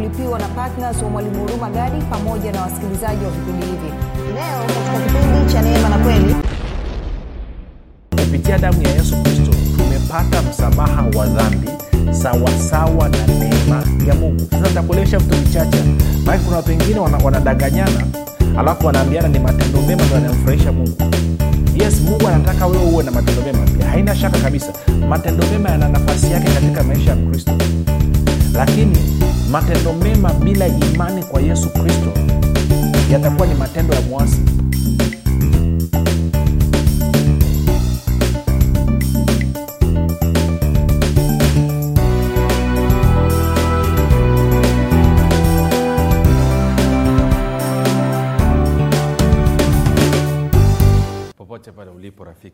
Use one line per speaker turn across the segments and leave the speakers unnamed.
kulipiwa na ptns wa mwalimu huruma gadi pamoja na wasikilizaji wa vipindi hivi. Leo katika kipindi cha neema na kweli
kupitia damu ya yesu kristo tumepata msamaha wa dhambi sawasawa na neema ya mungu. Sasa nitakuelewesha vitu vichache. Maake kuna watu wengine wana- wanadanganyana alafu wanaambiana ni matendo mema ndo yanamfurahisha mungu. Yes mungu anataka wewe uwe na matendo mema. Pia haina shaka kabisa. Matendo mema yana nafasi yake katika maisha ya mkristo lakini matendo mema bila imani kwa yesu kristo yatakuwa ni matendo ya mwasi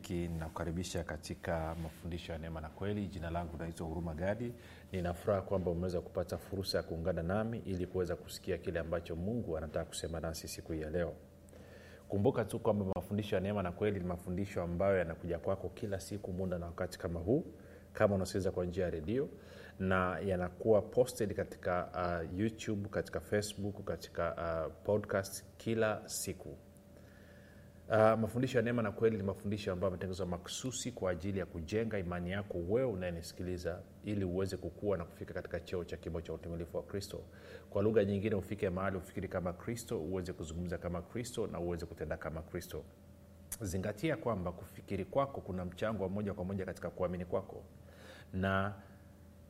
rafiki ninakukaribisha katika mafundisho ya neema na kweli. Jina langu naitwa huruma gadi. Ninafuraha kwamba umeweza kupata fursa ya kuungana nami ili kuweza kusikia kile ambacho mungu anataka kusema nasi siku hii ya leo. Kumbuka tu kwamba mafundisho ya neema na kweli ni mafundisho ambayo yanakuja kwako kila siku muda na wakati kama huu. Kama unasikiliza kwa njia ya redio na yanakuwa posted katika uh, youtube katika facebook katika uh, podcast kila siku Uh, mafundisho ya neema na kweli ni mafundisho ambayo ametengenezwa maksusi kwa ajili ya kujenga imani yako wewe unayenisikiliza ili uweze kukua na kufika katika cheo cha kimo cha utimilifu wa kristo. Kwa lugha nyingine ufike mahali ufikiri kama kristo uweze kuzungumza kama kristo na uweze kutenda kama kristo. Zingatia kwamba kufikiri kwako kuna mchango wa moja kwa moja katika kuamini kwako. Na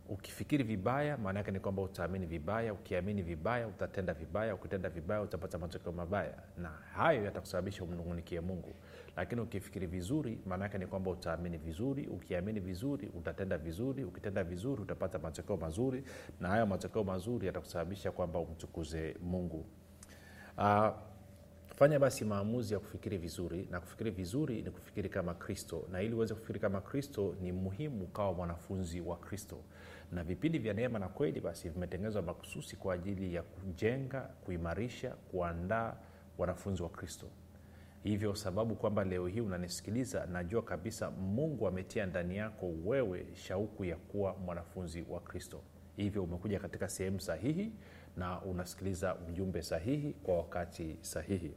ukifikiri vibaya maana yake ni kwamba utaamini vibaya ukiamini vibaya utatenda vibaya ukitenda vibaya utapata matokeo mabaya. Na hayo yatakusababisha umnungunikie mungu. Lakini ukifikiri vizuri maana yake ni kwamba utaamini vizuri ukiamini vizuri utatenda vizuri ukitenda vizuri utapata matokeo mazuri. Na hayo matokeo mazuri yatakusababisha kwamba umtukuze mungu. Uh, fanya basi maamuzi ya kufikiri vizuri. Na kufikiri vizuri ni kufikiri kama kristo. Na ili uweze kufikiri kama kristo ni muhimu ukawa mwanafunzi wa kristo na vipindi vya neema na kweli basi vimetengenezwa makususi kwa ajili ya kujenga kuimarisha kuandaa wanafunzi wa kristo. Hivyo sababu kwamba leo hii unanisikiliza najua kabisa mungu ametia ndani yako wewe shauku ya kuwa mwanafunzi wa kristo. Hivyo umekuja katika sehemu sahihi na unasikiliza ujumbe sahihi kwa wakati sahihi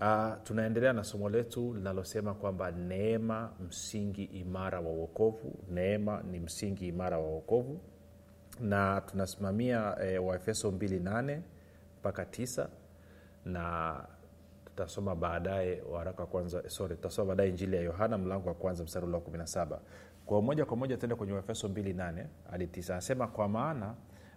uh, tunaendelea na somo letu linalosema kwamba neema msingi imara wa uokovu neema ni msingi imara wa uokovu na tunasimamia e, waefeso 28 mpaka 9 na tutasoma baadaye waraka wa kwanza sorry tutasoma baadaye injili ya yohana mlango wa kwanza mstari wa 17 kwa moja kwa moja tuende kwenye waefeso 28 hadi 9 anasema kwa maana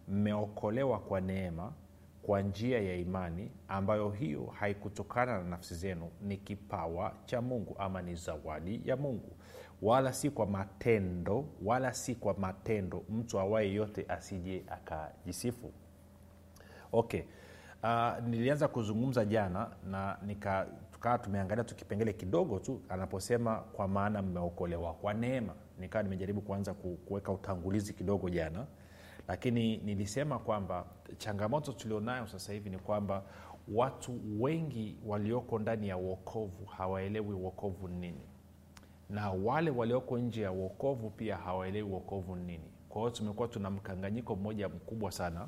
mmeokolewa kwa neema kwa njia ya imani ambayo hiyo haikutokana na nafsi zenu ni kipawa cha mungu ama ni zawadi ya mungu. Wala si kwa matendo wala si kwa matendo mtu awaye yote asije akajisifu. Okay. Uh, nilianza kuzungumza jana na nika tukawa tumeangalia tu kipengele kidogo tu anaposema kwa maana mmeokolewa kwa neema. Nikawa nimejaribu kuanza kuweka utangulizi kidogo jana lakini nilisema kwamba changamoto tulionayo sasa hivi ni kwamba watu wengi walioko ndani ya uokovu hawaelewi uokovu ni nini. Na wale walioko nje ya uokovu pia hawaelewi uokovu ni nini. Kwa hiyo tumekuwa tuna mkanganyiko mmoja mkubwa sana.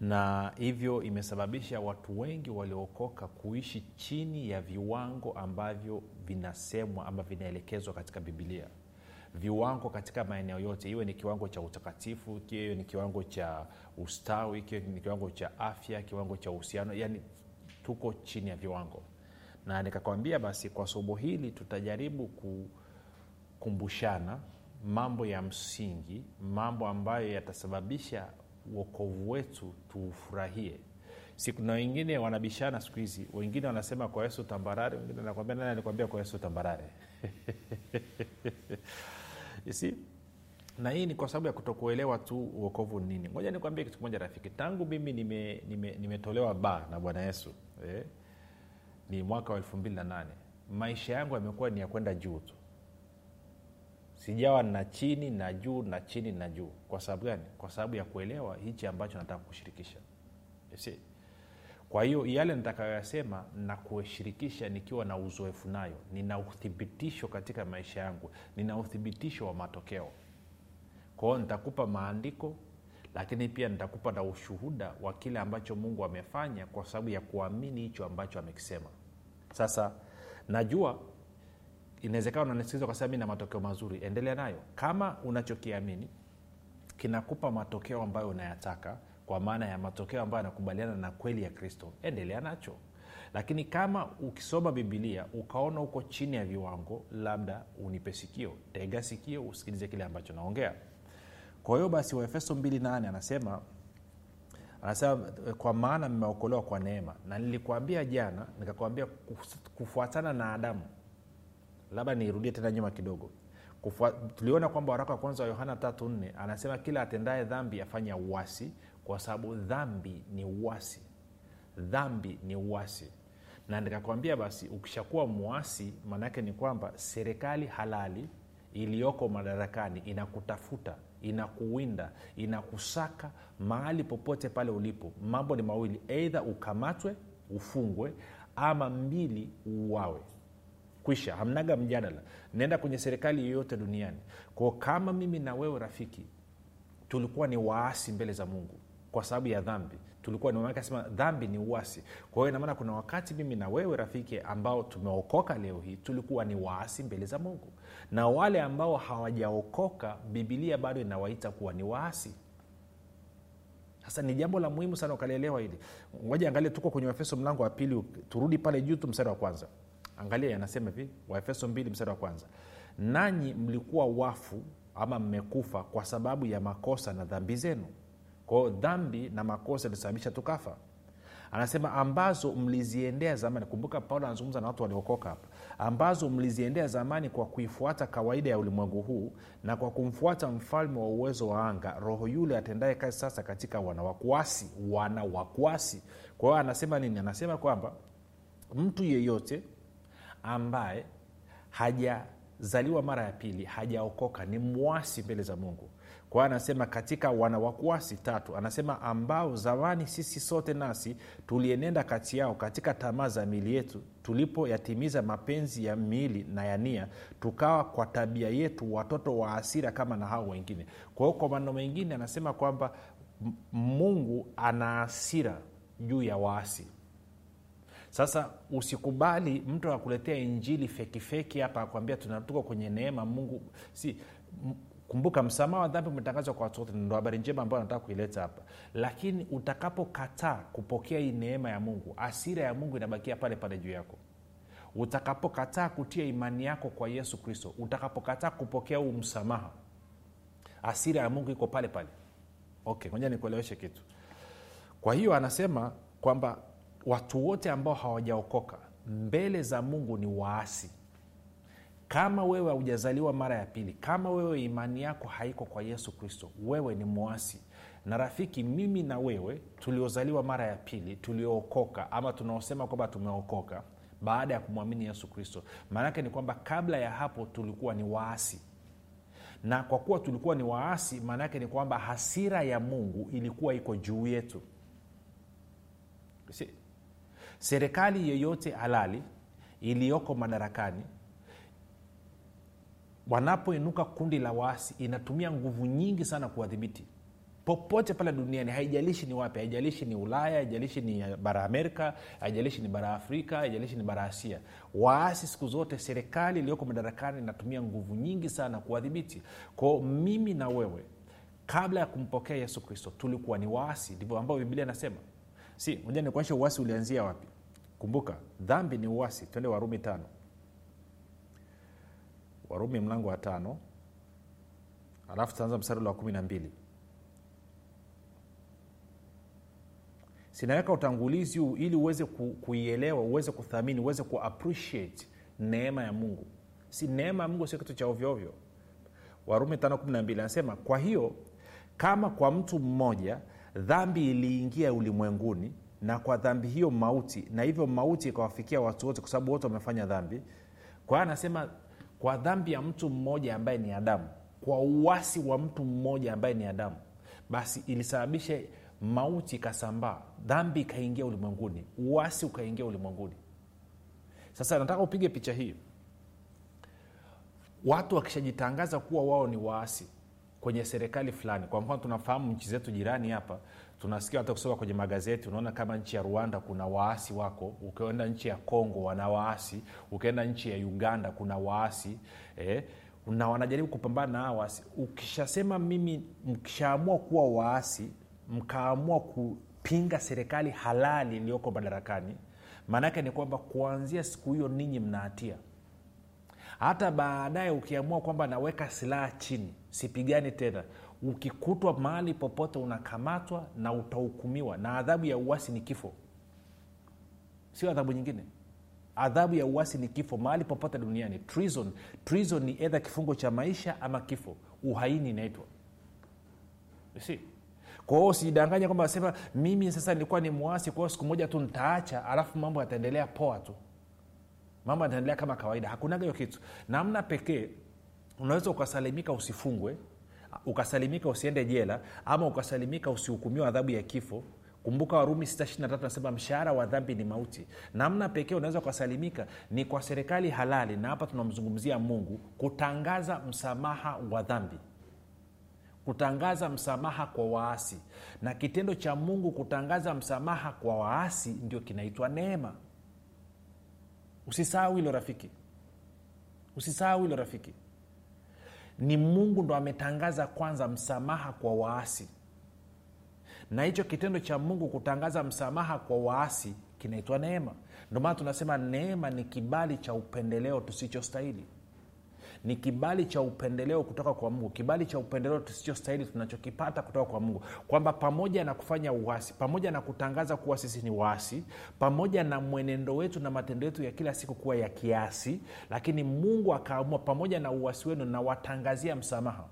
Na hivyo imesababisha watu wengi waliookoka kuishi chini ya viwango ambavyo vinasemwa ama vinaelekezwa katika bibilia viwango katika maeneo yote. Iwe ni kiwango cha utakatifu kiwe ni kiwango cha ustawi kiwe ni kiwango cha afya kiwango cha uhusiano yani tuko chini ya viwango. Na nikakwambia basi kwa somo hili tutajaribu kukumbushana mambo ya msingi mambo ambayo yatasababisha uokovu wetu tuufurahie si kuna wengine wanabishana siku hizi. Wengine wanasema kwa yesu tambarare wengine anakwambia nani alikwambia kwa yesu tambarare? Si na hii ni kwa sababu ya kutokuelewa tu uokovu ni nini. Ngoja nikwambie kitu kimoja rafiki. Tangu mimi nimetolewa nime, nime ba na bwana yesu eh? ni mwaka wa elfu mbili na nane maisha yangu yamekuwa ni ya kwenda juu tu. Sijawa na chini na juu na chini na juu. Kwa sababu gani? Kwa sababu ya kuelewa hichi ambacho nataka kushirikisha. See? Kwa hiyo yale nitakayoyasema na kushirikisha nikiwa na uzoefu nayo. Nina uthibitisho katika maisha yangu. Nina uthibitisho wa matokeo. Kwao nitakupa maandiko lakini pia nitakupa na ushuhuda wa kile ambacho mungu amefanya kwa sababu ya kuamini hicho ambacho amekisema. Sasa najua inawezekana unanisikiliza kwa sababu mi na matokeo mazuri. Endelea nayo. Kama unachokiamini kinakupa matokeo ambayo unayataka kwa maana ya matokeo ambayo yanakubaliana na kweli ya kristo. Endelea nacho. Lakini kama ukisoma bibilia ukaona uko chini ya viwango labda unipe sikio. Tega sikio usikilize kile ambacho naongea. Kwa hiyo basi waefeso 28 anasema anasema kwa maana mmeokolewa kwa neema. Na nilikuambia jana nikakwambia kufuatana na adamu. Labda niirudie tena nyuma kidogo. Kufu, tuliona kwamba waraka wa kwanza wa yohana tatu nne anasema kila atendaye dhambi afanya uasi kwa sababu dhambi ni uwasi dhambi ni uwasi na nikakwambia basi ukishakuwa mwasi maanaake ni kwamba serikali halali iliyoko madarakani inakutafuta inakuwinda inakusaka mahali popote pale ulipo. Mambo ni mawili eidha ukamatwe ufungwe ama mbili uuawe. Kwisha hamnaga mjadala. Naenda kwenye serikali yoyote duniani. Kwao kama mimi na wewe rafiki tulikuwa ni waasi mbele za mungu kwa sababu ya dhambi. Tulikuwa nimakasema dhambi ni uasi. Kwa hiyo inamaana kuna wakati mimi na wewe rafiki ambao tumeokoka leo hii tulikuwa ni waasi mbele za mungu. Na wale ambao hawajaokoka bibilia bado inawaita kuwa ni waasi. Sasa ni jambo la muhimu sana ukalielewa hili. Ngoja angalia tuko kwenye waefeso mlango wa pili turudi pale juu tu mstari wa kwanza. Angalia yanasema hivi waefeso mbili mstari wa kwanza. Nanyi mlikuwa wafu ama mmekufa kwa sababu ya makosa na dhambi zenu kwao dhambi na makosa ilisababisha tukafa. Anasema ambazo mliziendea zamani kumbuka paulo anazungumza na watu waliokoka hapa. Ambazo mliziendea zamani kwa kuifuata kawaida ya ulimwengu huu na kwa kumfuata mfalme wa uwezo wa anga roho yule atendaye kazi sasa katika wanawakwasi wanawakwasi wana kwa hiyo anasema nini? Anasema kwamba mtu yeyote ambaye hajazaliwa mara ya pili hajaokoka ni mwasi mbele za mungu kwa anasema katika wana wakuasi tatu anasema ambao zamani sisi sote nasi tulienenda kati yao katika tamaa za miili yetu tulipoyatimiza mapenzi ya miili na ya nia tukawa kwa tabia yetu watoto wa asira kama na hao wengine. Kwa hiyo kwa maneno mengine anasema kwamba mungu ana asira juu ya waasi. Sasa usikubali mtu akuletea injili fekifeki hapa akwambia tunatuka kwenye neema mungu si kumbuka msamaha wa dhambi umetangazwa kwa watu wote. Ndo habari njema ambayo anataka kuileta hapa. Lakini utakapokataa kupokea hii neema ya mungu asira ya mungu inabakia pale pale juu yako. Utakapokataa kutia imani yako kwa yesu kristo utakapokataa kupokea huu msamaha asira ya mungu iko pale pale. Okay moja nikueleweshe kitu. Kwa hiyo anasema kwamba watu wote ambao hawajaokoka mbele za mungu ni waasi kama wewe haujazaliwa mara ya pili kama wewe imani yako haiko kwa yesu kristo wewe ni mwasi. Na rafiki mimi na wewe tuliozaliwa mara ya pili tuliookoka ama tunaosema kwamba tumeokoka baada ya kumwamini yesu kristo maanake ni kwamba kabla ya hapo tulikuwa ni waasi. Na kwa kuwa tulikuwa ni waasi maana yake ni kwamba hasira ya mungu ilikuwa iko juu yetu. Serikali yeyote halali iliyoko madarakani wanapoinuka kundi la waasi inatumia nguvu nyingi sana kuwadhibiti. Popote pale duniani haijalishi ni wapi haijalishi ni ulaya haijalishi ni bara amerika haijalishi ni bara afrika haijalishi ni bara asia. Waasi siku zote serikali iliyoko madarakani inatumia nguvu nyingi sana kuwadhibiti. Kwao mimi na wewe kabla ya kumpokea yesu kristo tulikuwa ni waasi. Ndivyo ambavyo biblia inasema. Si moja nikuonyesha uasi ulianzia wapi. Kumbuka dhambi ni uasi. Twende warumi tano warumi mlango wa tano. Alafu tutaanza mstari wa kumi na mbili. Sinaweka utangulizi huu ili uweze ku, kuielewa uweze kuthamini uweze kuappreciate neema ya mungu. Si neema ya mungu sio kitu cha ovyoovyo warumi 512 anasema kwa hiyo kama kwa mtu mmoja dhambi iliingia ulimwenguni na kwa dhambi hiyo mauti na hivyo mauti ikawafikia watu wote kwa sababu wote wamefanya dhambi kwa hiyo anasema kwa dhambi ya mtu mmoja ambaye ni adamu kwa uwasi wa mtu mmoja ambaye ni adamu basi ilisababisha mauti ikasambaa dhambi ikaingia ulimwenguni uwasi ukaingia ulimwenguni. Sasa nataka upige picha hii. Watu wakishajitangaza kuwa wao ni waasi kwenye serikali fulani. Kwa mfano tunafahamu nchi zetu jirani hapa tunasikia hata kusoma kwenye magazeti unaona kama nchi ya rwanda kuna waasi wako ukienda nchi ya congo wana waasi ukienda nchi ya uganda kuna waasi eh, na wanajaribu kupambana na hawa waasi. Ukishasema mimi mkishaamua kuwa waasi mkaamua kupinga serikali halali iliyoko madarakani maanaake ni kwamba kuanzia siku hiyo ninyi mnahatia hata baadaye ukiamua kwamba naweka silaha chini sipigani tena. Ukikutwa mahali popote unakamatwa na utahukumiwa na adhabu ya uwasi ni kifo. Sio adhabu nyingine. Adhabu ya uwasi ni kifo mahali popote duniani. Treason. Treason ni edha kifungo cha maisha ama kifo. Uhaini inaitwa. Si kwa hiyo usijidanganya kwamba sema mimi sasa nilikuwa ni mwasi kwao siku moja tu nitaacha alafu mambo yataendelea poa tu. Mambo yataendelea kama kawaida. Hakunaga hiyo kitu. Namna pekee unaweza ukasalimika usifungwe ukasalimika usiende jela ama ukasalimika usihukumiwa adhabu ya kifo. Kumbuka warumi 623 nasema mshahara wa dhambi ni mauti. Namna pekee unaweza ukasalimika ni kwa serikali halali na hapa tunamzungumzia mungu kutangaza msamaha wa dhambi. Kutangaza msamaha kwa waasi. Na kitendo cha mungu kutangaza msamaha kwa waasi ndio kinaitwa neema. Usisahau hilo rafiki. Usisahau hilo rafiki ni mungu ndo ametangaza kwanza msamaha kwa waasi. Na hicho kitendo cha mungu kutangaza msamaha kwa waasi kinaitwa neema. Ndio maana tunasema neema ni kibali cha upendeleo tusichostahili ni kibali cha upendeleo kutoka kwa mungu. Kibali cha upendeleo tusichostahili tunachokipata kutoka kwa mungu. Kwamba pamoja na kufanya uasi pamoja na kutangaza kuwa sisi ni waasi pamoja na mwenendo wetu na matendo yetu ya kila siku kuwa ya kiasi lakini mungu akaamua pamoja na uasi wenu nawatangazia msamaha.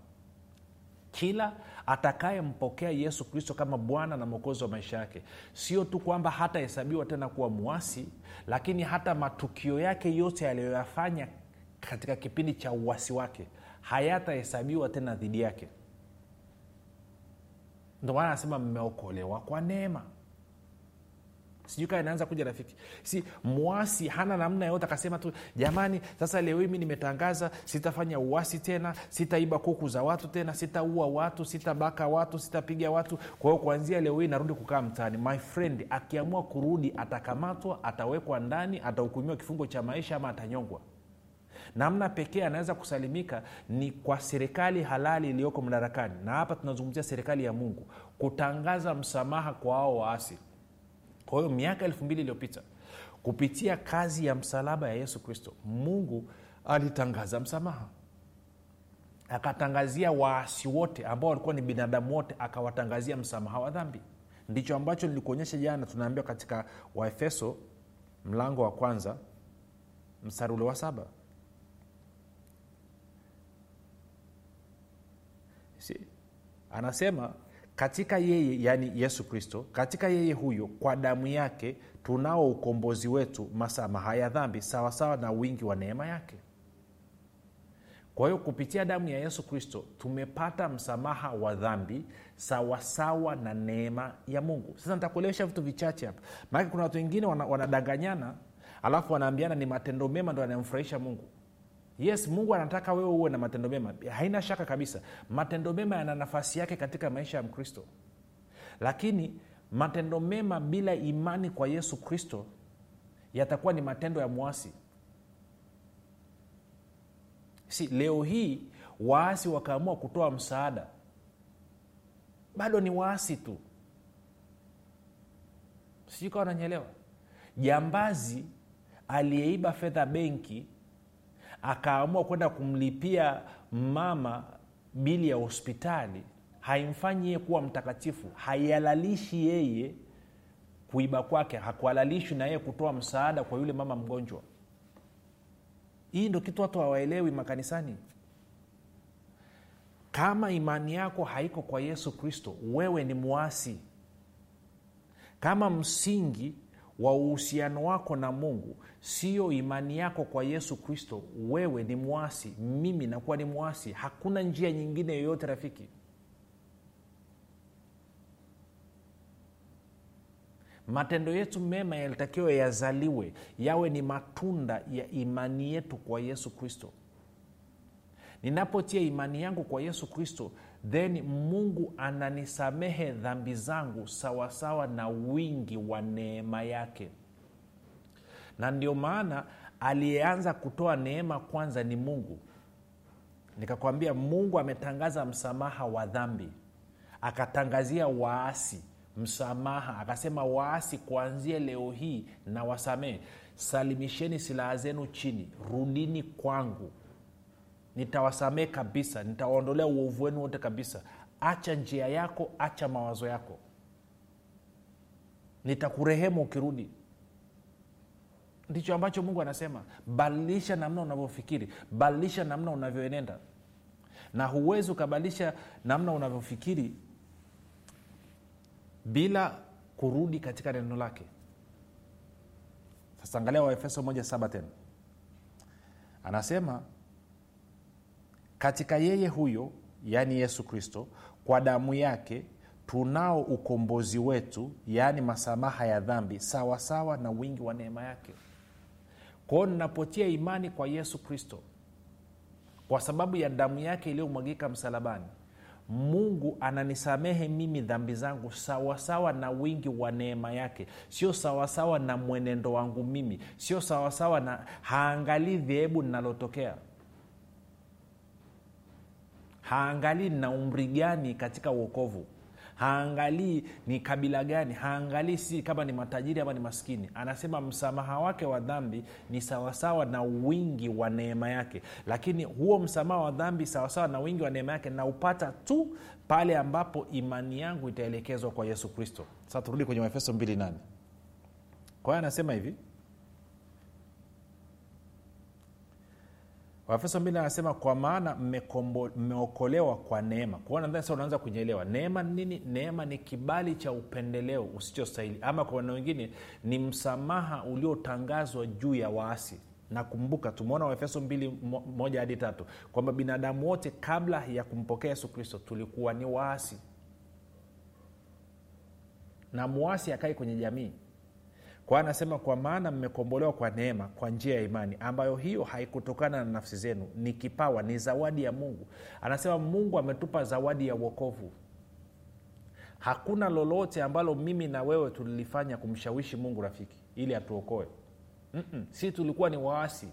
Kila atakayempokea yesu kristo kama bwana na mwokozi wa maisha yake sio tu kwamba hatahesabiwa tena kuwa mwasi lakini hata matukio yake yote aliyoyafanya katika kipindi cha uwasi wake hayatahesabiwa tena dhidi yake. Ndo maana anasema mmeokolewa kwa neema. Sijui kaa inaanza kuja rafiki. Si mwasi hana namna yote akasema tu jamani sasa leo hii mi nimetangaza sitafanya uwasi tena sitaiba kuku za watu tena sitaua watu sitabaka watu sitapiga watu. Kwa hiyo kuanzia leo hii narudi kukaa mtaani. My friend akiamua kurudi atakamatwa atawekwa ndani atahukumiwa kifungo cha maisha ama atanyongwa namna pekee anaweza kusalimika ni kwa serikali halali iliyoko madarakani. Na hapa tunazungumzia serikali ya mungu kutangaza msamaha kwa ao waasi. Kwa hiyo miaka elfu mbili iliyopita kupitia kazi ya msalaba ya yesu kristo mungu alitangaza msamaha. Akatangazia waasi wote ambao walikuwa ni binadamu wote akawatangazia msamaha wa dhambi. Ndicho ambacho nilikuonyesha jana tunaambiwa katika waefeso mlango wa kwanza mstari wa saba si anasema katika yeye yaani yesu kristo katika yeye huyo kwa damu yake tunao ukombozi wetu masamaha ya dhambi sawasawa na wingi wa neema yake. Kwa hiyo kupitia damu ya yesu kristo tumepata msamaha wa dhambi sawasawa na neema ya mungu. Sasa nitakuelewesha vitu vichache hapa. Maanake kuna watu wengine wanadanganyana wana alafu wanaambiana ni matendo mema ndo yanayomfurahisha mungu yes mungu anataka wewe uwe na matendo mema. Haina shaka kabisa. Matendo mema yana nafasi yake katika maisha ya mkristo. Lakini matendo mema bila imani kwa yesu kristo yatakuwa ni matendo ya mwasi. Si leo hii waasi wakaamua kutoa msaada. Bado ni waasi tu. Sijui kawa nanyelewa jambazi aliyeiba fedha benki akaamua kwenda kumlipia mama bili ya hospitali. Haimfanyi yeye kuwa mtakatifu haihalalishi yeye kuiba kwake hakuhalalishwi na yeye kutoa msaada kwa yule mama mgonjwa. Hii ndo kitu watu hawaelewi makanisani. Kama imani yako haiko kwa yesu kristo wewe ni mwasi. Kama msingi wa uhusiano wako na mungu sio imani yako kwa yesu kristo wewe ni mwasi mimi nakuwa ni mwasi. Hakuna njia nyingine yoyote rafiki. Matendo yetu mema yalitakiwa yazaliwe yawe ni matunda ya imani yetu kwa yesu kristo. Ninapotia imani yangu kwa yesu kristo then mungu ananisamehe dhambi zangu sawasawa na wingi wa neema yake. Na ndio maana aliyeanza kutoa neema kwanza ni mungu. Nikakwambia mungu ametangaza msamaha wa dhambi. Akatangazia waasi msamaha. Akasema waasi kuanzia leo hii na wasamehe salimisheni silaha zenu chini. Rudini kwangu nitawasamehe kabisa nitawaondolea uovu wenu wote kabisa. Acha njia yako acha mawazo yako. Nitakurehemu ukirudi. Ndicho ambacho mungu anasema badilisha namna unavyofikiri badilisha namna unavyoenenda. Na huwezi ukabadilisha namna unavyofikiri bila kurudi katika neno lake. Sasa angalia waefeso moja saba tena. Anasema katika yeye huyo yaani yesu kristo kwa damu yake tunao ukombozi wetu yaani masamaha ya dhambi sawasawa sawa na wingi wa neema yake. Kwao ninapotia imani kwa yesu kristo kwa sababu ya damu yake iliyomwagika msalabani mungu ananisamehe mimi dhambi zangu sawasawa sawa na wingi wa neema yake. Sio sawasawa na mwenendo wangu mimi. Sio sawasawa na haangalii dhehebu linalotokea haangalii na umri gani katika uokovu haangalii ni kabila gani? Haangalii si kama ni matajiri ama ni maskini. Anasema msamaha wake wa dhambi ni sawasawa na wingi wa neema yake. Lakini huo msamaha wa dhambi sawasawa na wingi wa neema yake naupata tu pale ambapo imani yangu itaelekezwa kwa yesu kristo. Sasa turudi kwenye waefeso 28 kwa hiyo anasema hivi waefeso mbili anasema kwa maana mmeokolewa kwa neema. Kuona nadhani sasa unaanza kunyelewa neema ni nini? Neema ni kibali cha upendeleo usichostahili. Ama kwa maneno wengine ni msamaha uliotangazwa juu ya waasi. Nakumbuka tumeona waefeso mbili mo, moja hadi tatu kwamba binadamu wote kabla ya kumpokea yesu kristo tulikuwa ni waasi. Na mwasi akai kwenye jamii kwa anasema kwa maana mmekombolewa kwa neema kwa njia ya imani ambayo hiyo haikutokana na nafsi zenu ni kipawa ni zawadi ya mungu. Anasema mungu ametupa zawadi ya uokovu hakuna lolote ambalo mimi na wewe tulilifanya kumshawishi mungu rafiki ili atuokoe. Si tulikuwa ni waasi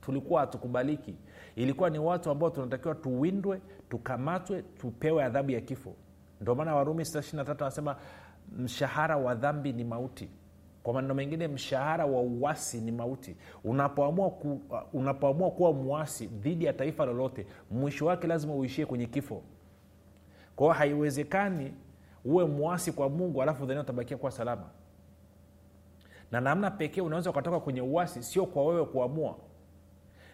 tulikuwa hatukubaliki. Ilikuwa ni watu ambao tunatakiwa tuwindwe tukamatwe tupewe adhabu ya kifo. Ndio maana warumi 23 anasema mshahara wa dhambi ni mauti kwa maneno mengine mshahara wa uwasi ni mauti. Unapoamua ku, unapoamua kuwa mwasi dhidi ya taifa lolote mwisho wake lazima uishie kwenye kifo. Kwao haiwezekani uwe mwasi kwa mungu alafu dhania utabakia kuwa salama. Na namna pekee unaweza ukatoka kwenye uwasi sio kwa wewe kuamua.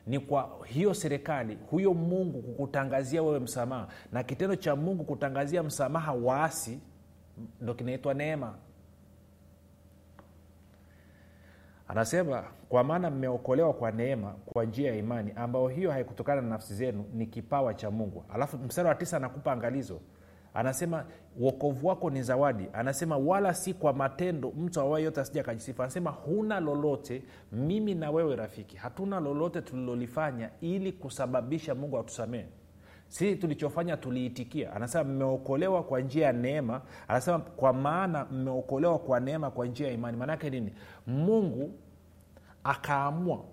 Ni kwa hiyo serikali huyo mungu kukutangazia wewe msamaha. Na kitendo cha mungu kutangazia msamaha waasi ndo kinaitwa neema anasema kwa maana mmeokolewa kwa neema kwa njia ya imani ambayo hiyo haikutokana na nafsi zenu ni kipawa cha mungu. Alafu mstari wa tisa anakupa angalizo. Anasema uokovu wako ni zawadi. Anasema wala si kwa matendo mtu awaye yote asija akajisifa anasema huna lolote mimi na wewe rafiki. Hatuna lolote tulilolifanya ili kusababisha mungu atusamehe si tulichofanya tuliitikia. Anasema mmeokolewa kwa njia ya neema. Anasema kwa maana mmeokolewa kwa neema kwa njia ya imani. Maanaake nini? Mungu akaamua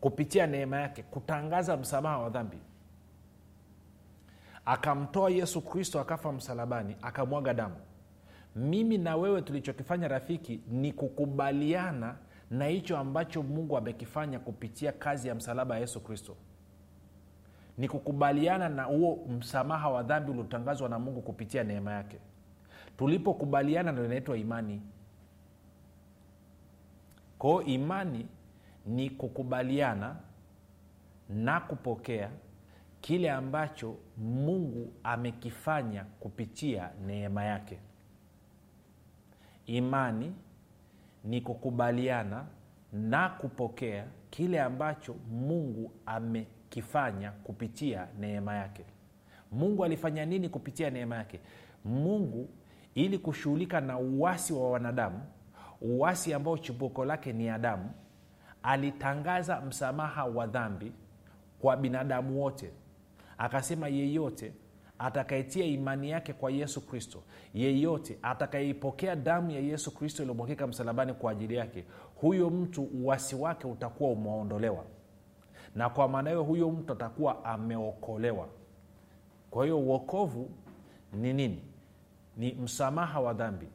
kupitia neema yake kutangaza msamaha wa dhambi. Akamtoa yesu kristo akafa msalabani akamwaga damu. Mimi na wewe tulichokifanya rafiki ni kukubaliana na hicho ambacho mungu amekifanya kupitia kazi ya msalaba ya yesu kristo ni kukubaliana na huo msamaha wa dhambi uliotangazwa na mungu kupitia neema yake. Tulipokubaliana ndo inaitwa imani. Kwao imani ni kukubaliana na kupokea kile ambacho mungu amekifanya kupitia neema yake. Imani ni kukubaliana na kupokea kile ambacho mungu amekifanya kupitia neema yake. Mungu alifanya nini kupitia neema yake? Mungu ili kushughulika na uwasi wa wanadamu uwasi ambao chimbuko lake ni adamu alitangaza msamaha wa dhambi kwa binadamu wote. Akasema yeyote atakayetia imani yake kwa yesu kristo yeyote atakayeipokea damu ya yesu kristo iliyomwakika msalabani kwa ajili yake huyo mtu uwasi wake utakuwa umeondolewa na kwa maana hiyo huyo mtu atakuwa ameokolewa. Kwa hiyo uokovu ni nini? Ni msamaha wa dhambi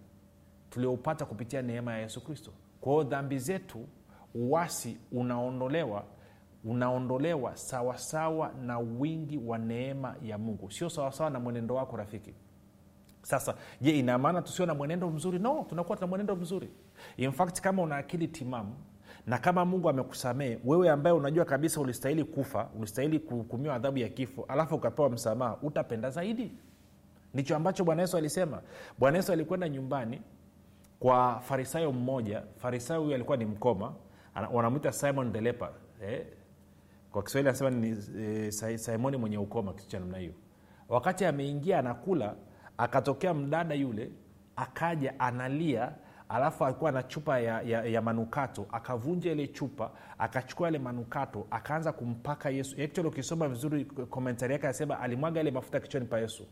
tulioupata kupitia neema ya yesu kristo. Kwa hiyo dhambi zetu uwasi unaondolewa unaondolewa sawasawa na wingi wa neema ya mungu. Sio sawasawa na mwenendo wako rafiki. Sasa je ina maana tusio na mwenendo mzuri? No tunakuwa tuna mwenendo mzuri. In kama una akili timamu na kama mungu amekusamehe wewe ambaye unajua kabisa ulistahili kufa ulistahili kuhukumiwa adhabu ya kifo alafu ukapewa msamaha utapenda zaidi. Ndicho ambacho bwana yesu alisema. Bwana yesu alikwenda nyumbani kwa farisayo mmoja. Farisayo huyo alikuwa ni mkoma. Wanamwita simon delepa eh? kwa kiswahili anasema ni eh, simoni mwenye ukoma kitu cha namna hiyo. Wakati ameingia anakula akatokea mdada yule akaja analia alafu alikuwa na chupa ya, ya, ya manukato akavunja ile chupa akachukua ile manukato akaanza kumpaka yesu. Actually ukisoma vizuri komentari yake anasema alimwaga ile mafuta kichwani pa yesu.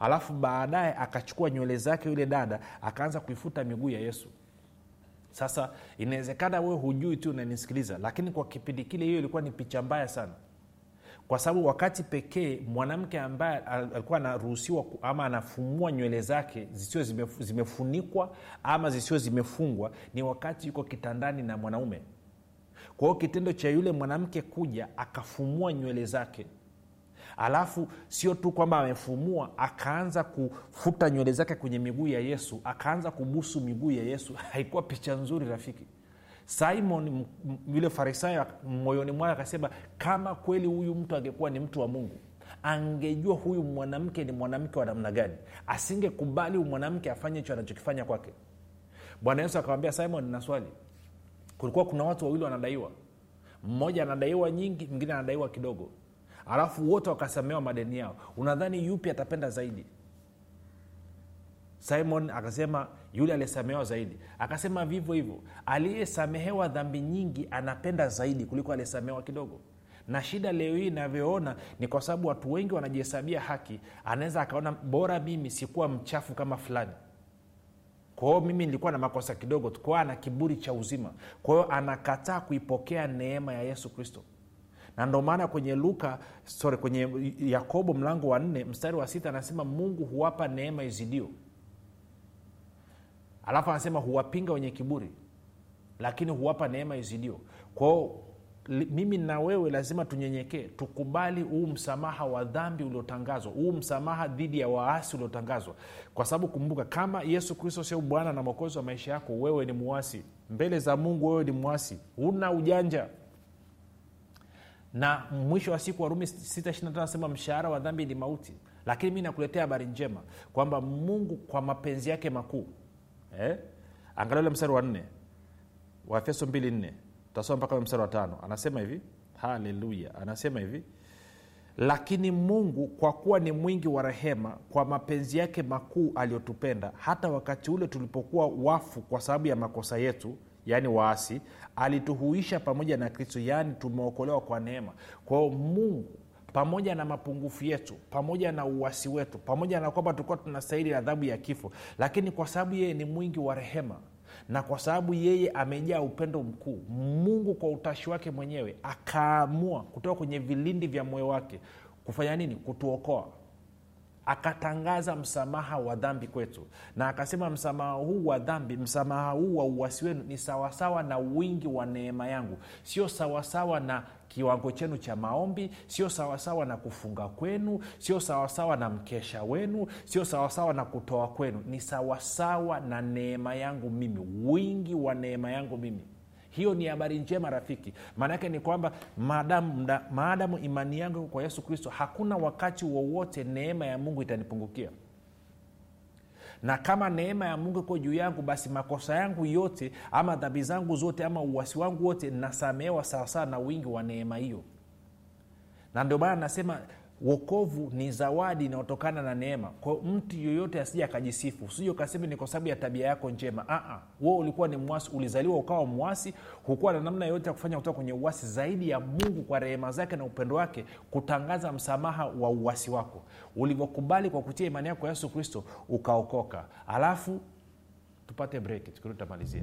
Alafu baadaye akachukua nywele zake yule dada akaanza kuifuta miguu ya yesu. Sasa inawezekana wewe hujui tu unanisikiliza lakini kwa kipindi kile hiyo ilikuwa ni picha mbaya sana kwa sababu wakati pekee mwanamke ambaye alikuwa anaruhusiwa ama anafumua nywele zake zisiwe zimefunikwa ama zisiwe zimefungwa ni wakati yuko kitandani na mwanaume. Kwa hiyo kitendo cha yule mwanamke kuja akafumua nywele zake. Alafu sio tu kwamba amefumua akaanza kufuta nywele zake kwenye miguu ya yesu akaanza kubusu miguu ya yesu haikuwa picha nzuri rafiki simon yule farisayo moyoni mwake akasema kama kweli huyu mtu angekuwa ni mtu wa mungu angejua huyu mwanamke ni mwanamke wa namna gani asingekubali mwanamke afanye hicho anachokifanya kwake. Bwana yesu akamwambia simon na swali kulikuwa kuna watu wawili wanadaiwa. Mmoja anadaiwa nyingi mwingine anadaiwa kidogo. Alafu wote wakasamewa madeni yao. Unadhani yupi atapenda zaidi simon akasema yule aliyesamehewa zaidi. Akasema vivyo hivyo aliyesamehewa dhambi nyingi anapenda zaidi kuliko aliyesamehewa kidogo. Na shida leo hii inavyoona ni kwa sababu watu wengi wanajihesabia haki anaweza akaona bora mimi sikuwa mchafu kama fulani. Kwa mimi nilikuwa na makosa kidogo kwao ana kiburi cha uzima. Kwa hiyo anakataa kuipokea neema ya yesu kristo. Na ndo maana kwenye luka sorry kwenye yakobo mlango wa nne mstari wa sita anasema mungu huwapa neema izidio alafu anasema huwapinga wenye kiburi lakini huwapa neema izidio. Kwao mimi na wewe lazima tunyenyekee tukubali huu msamaha wa dhambi uliotangazwa huu msamaha dhidi ya waasi uliotangazwa. Kwa sababu kumbuka kama yesu kristo sio bwana na mwokozi wa maisha yako wewe ni mwasi mbele za mungu wewe ni mwasi huna ujanja. Na mwisho wa siku warumi 6 anasema mshahara wa dhambi ni mauti. Lakini mi nakuletea habari njema kwamba mungu kwa mapenzi yake makuu eh? angalia ule mstari wa nne. Waefeso mbili nne. Utasoma mpaka mstari wa tano. Anasema hivi? Haleluya. Anasema hivi? Lakini mungu kwa kuwa ni mwingi wa rehema kwa mapenzi yake makuu aliyotupenda hata wakati ule tulipokuwa wafu kwa sababu ya makosa yetu yaani waasi alituhuisha pamoja na kristo yaani tumeokolewa kwa neema. Kwa mungu pamoja na mapungufu yetu pamoja na uwasi wetu pamoja na kwamba tulikuwa tunastahili adhabu ya kifo lakini kwa sababu yeye ni mwingi wa rehema na kwa sababu yeye amejaa upendo mkuu mungu kwa utashi wake mwenyewe akaamua kutoka kwenye vilindi vya moyo wake kufanya nini? Kutuokoa akatangaza msamaha wa dhambi kwetu. Na akasema msamaha huu wa dhambi msamaha huu wa uwasi wenu ni sawasawa na wingi wa neema yangu. Sio sawasawa na kiwango chenu cha maombi sio sawasawa na kufunga kwenu sio sawasawa na mkesha wenu sio sawasawa na kutoa kwenu. Ni sawasawa na neema yangu mimi wingi wa neema yangu mimi hiyo ni habari njema rafiki. Maanaake ni kwamba maadamu, imani yangu kwa yesu kristo hakuna wakati wowote neema ya mungu itanipungukia. Na kama neema ya mungu iko juu yangu basi makosa yangu yote ama dhambi zangu zote ama uwasi wangu wote nasamehewa sawasawa na wingi wa neema hiyo. Na ndio maana nasema wokovu ni zawadi inayotokana na neema. Kwa mtu yoyote asije akajisifu. Usije ukasema ni kwa sababu ya tabia yako njema. Wewe ulikuwa ni mwasi ulizaliwa ukawa mwasi hukuwa na namna yoyote ya kufanya kutoka kwenye uwasi zaidi ya mungu kwa rehema zake na upendo wake kutangaza msamaha wa uwasi wako. Ulivyokubali kwa kutia imani yako yesu kristo ukaokoka. Alafu tupate break tukirudi tutamalizia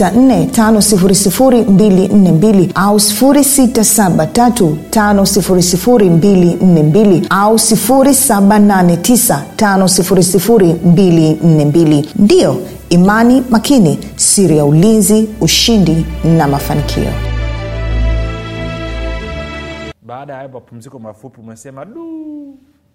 7645242 au 6735242 au 7895242 ndiyo imani makini siri ya ulinzi ushindi na mafanikio.
Baada ya hayo mapumziko mafupi umesema du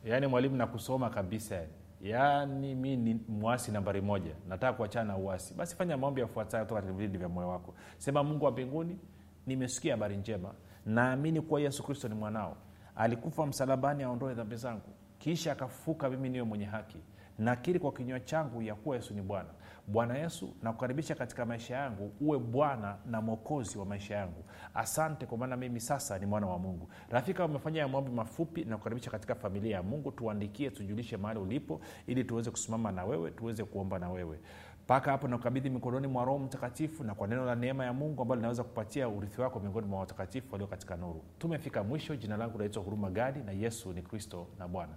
yaani mwalimu nakusoma kabisa yani yaani mi ni mwasi nambari moja. Nataka kuachana na uasi. Basi fanya maombi yafuatayo toka katika vilindi vya moyo wako. Sema mungu wa mbinguni nimesikia habari njema. Naamini kuwa yesu kristo ni mwanao. Alikufa msalabani aondoe dhambi zangu. Kisha akafuka mimi niwe mwenye haki. Nakiri kwa kinywa changu ya kuwa yesu ni bwana bwana yesu nakukaribisha katika maisha yangu uwe bwana na mwokozi wa maisha yangu. Asante kwa maana mimi sasa ni mwana wa mungu. Rafika umefanya ya maombi mafupi na kukaribisha katika familia ya mungu. Tuandikie tujulishe mahali ulipo ili tuweze kusimama na wewe tuweze kuomba na wewe. Mpaka hapo nakukabidhi mikononi mwa roho mtakatifu na kwa neno la neema ya mungu ambalo linaweza kupatia urithi wako miongoni mwa watakatifu walio katika nuru. Tumefika mwisho. Jina langu naitwa huruma gadi na yesu ni kristo na bwana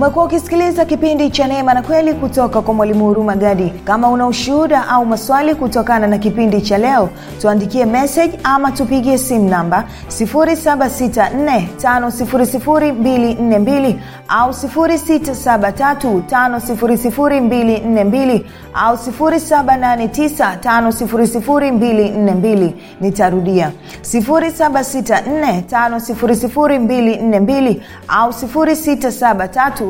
umekuwa ukisikiliza kipindi cha neema na kweli kutoka kwa mwalimu huruma gadi. Kama una ushuhuda au maswali kutokana na kipindi cha leo tuandikie message ama tupigie simu namba 7645242 au 6735242 au 7895242 nitarudia. 7645242 au 673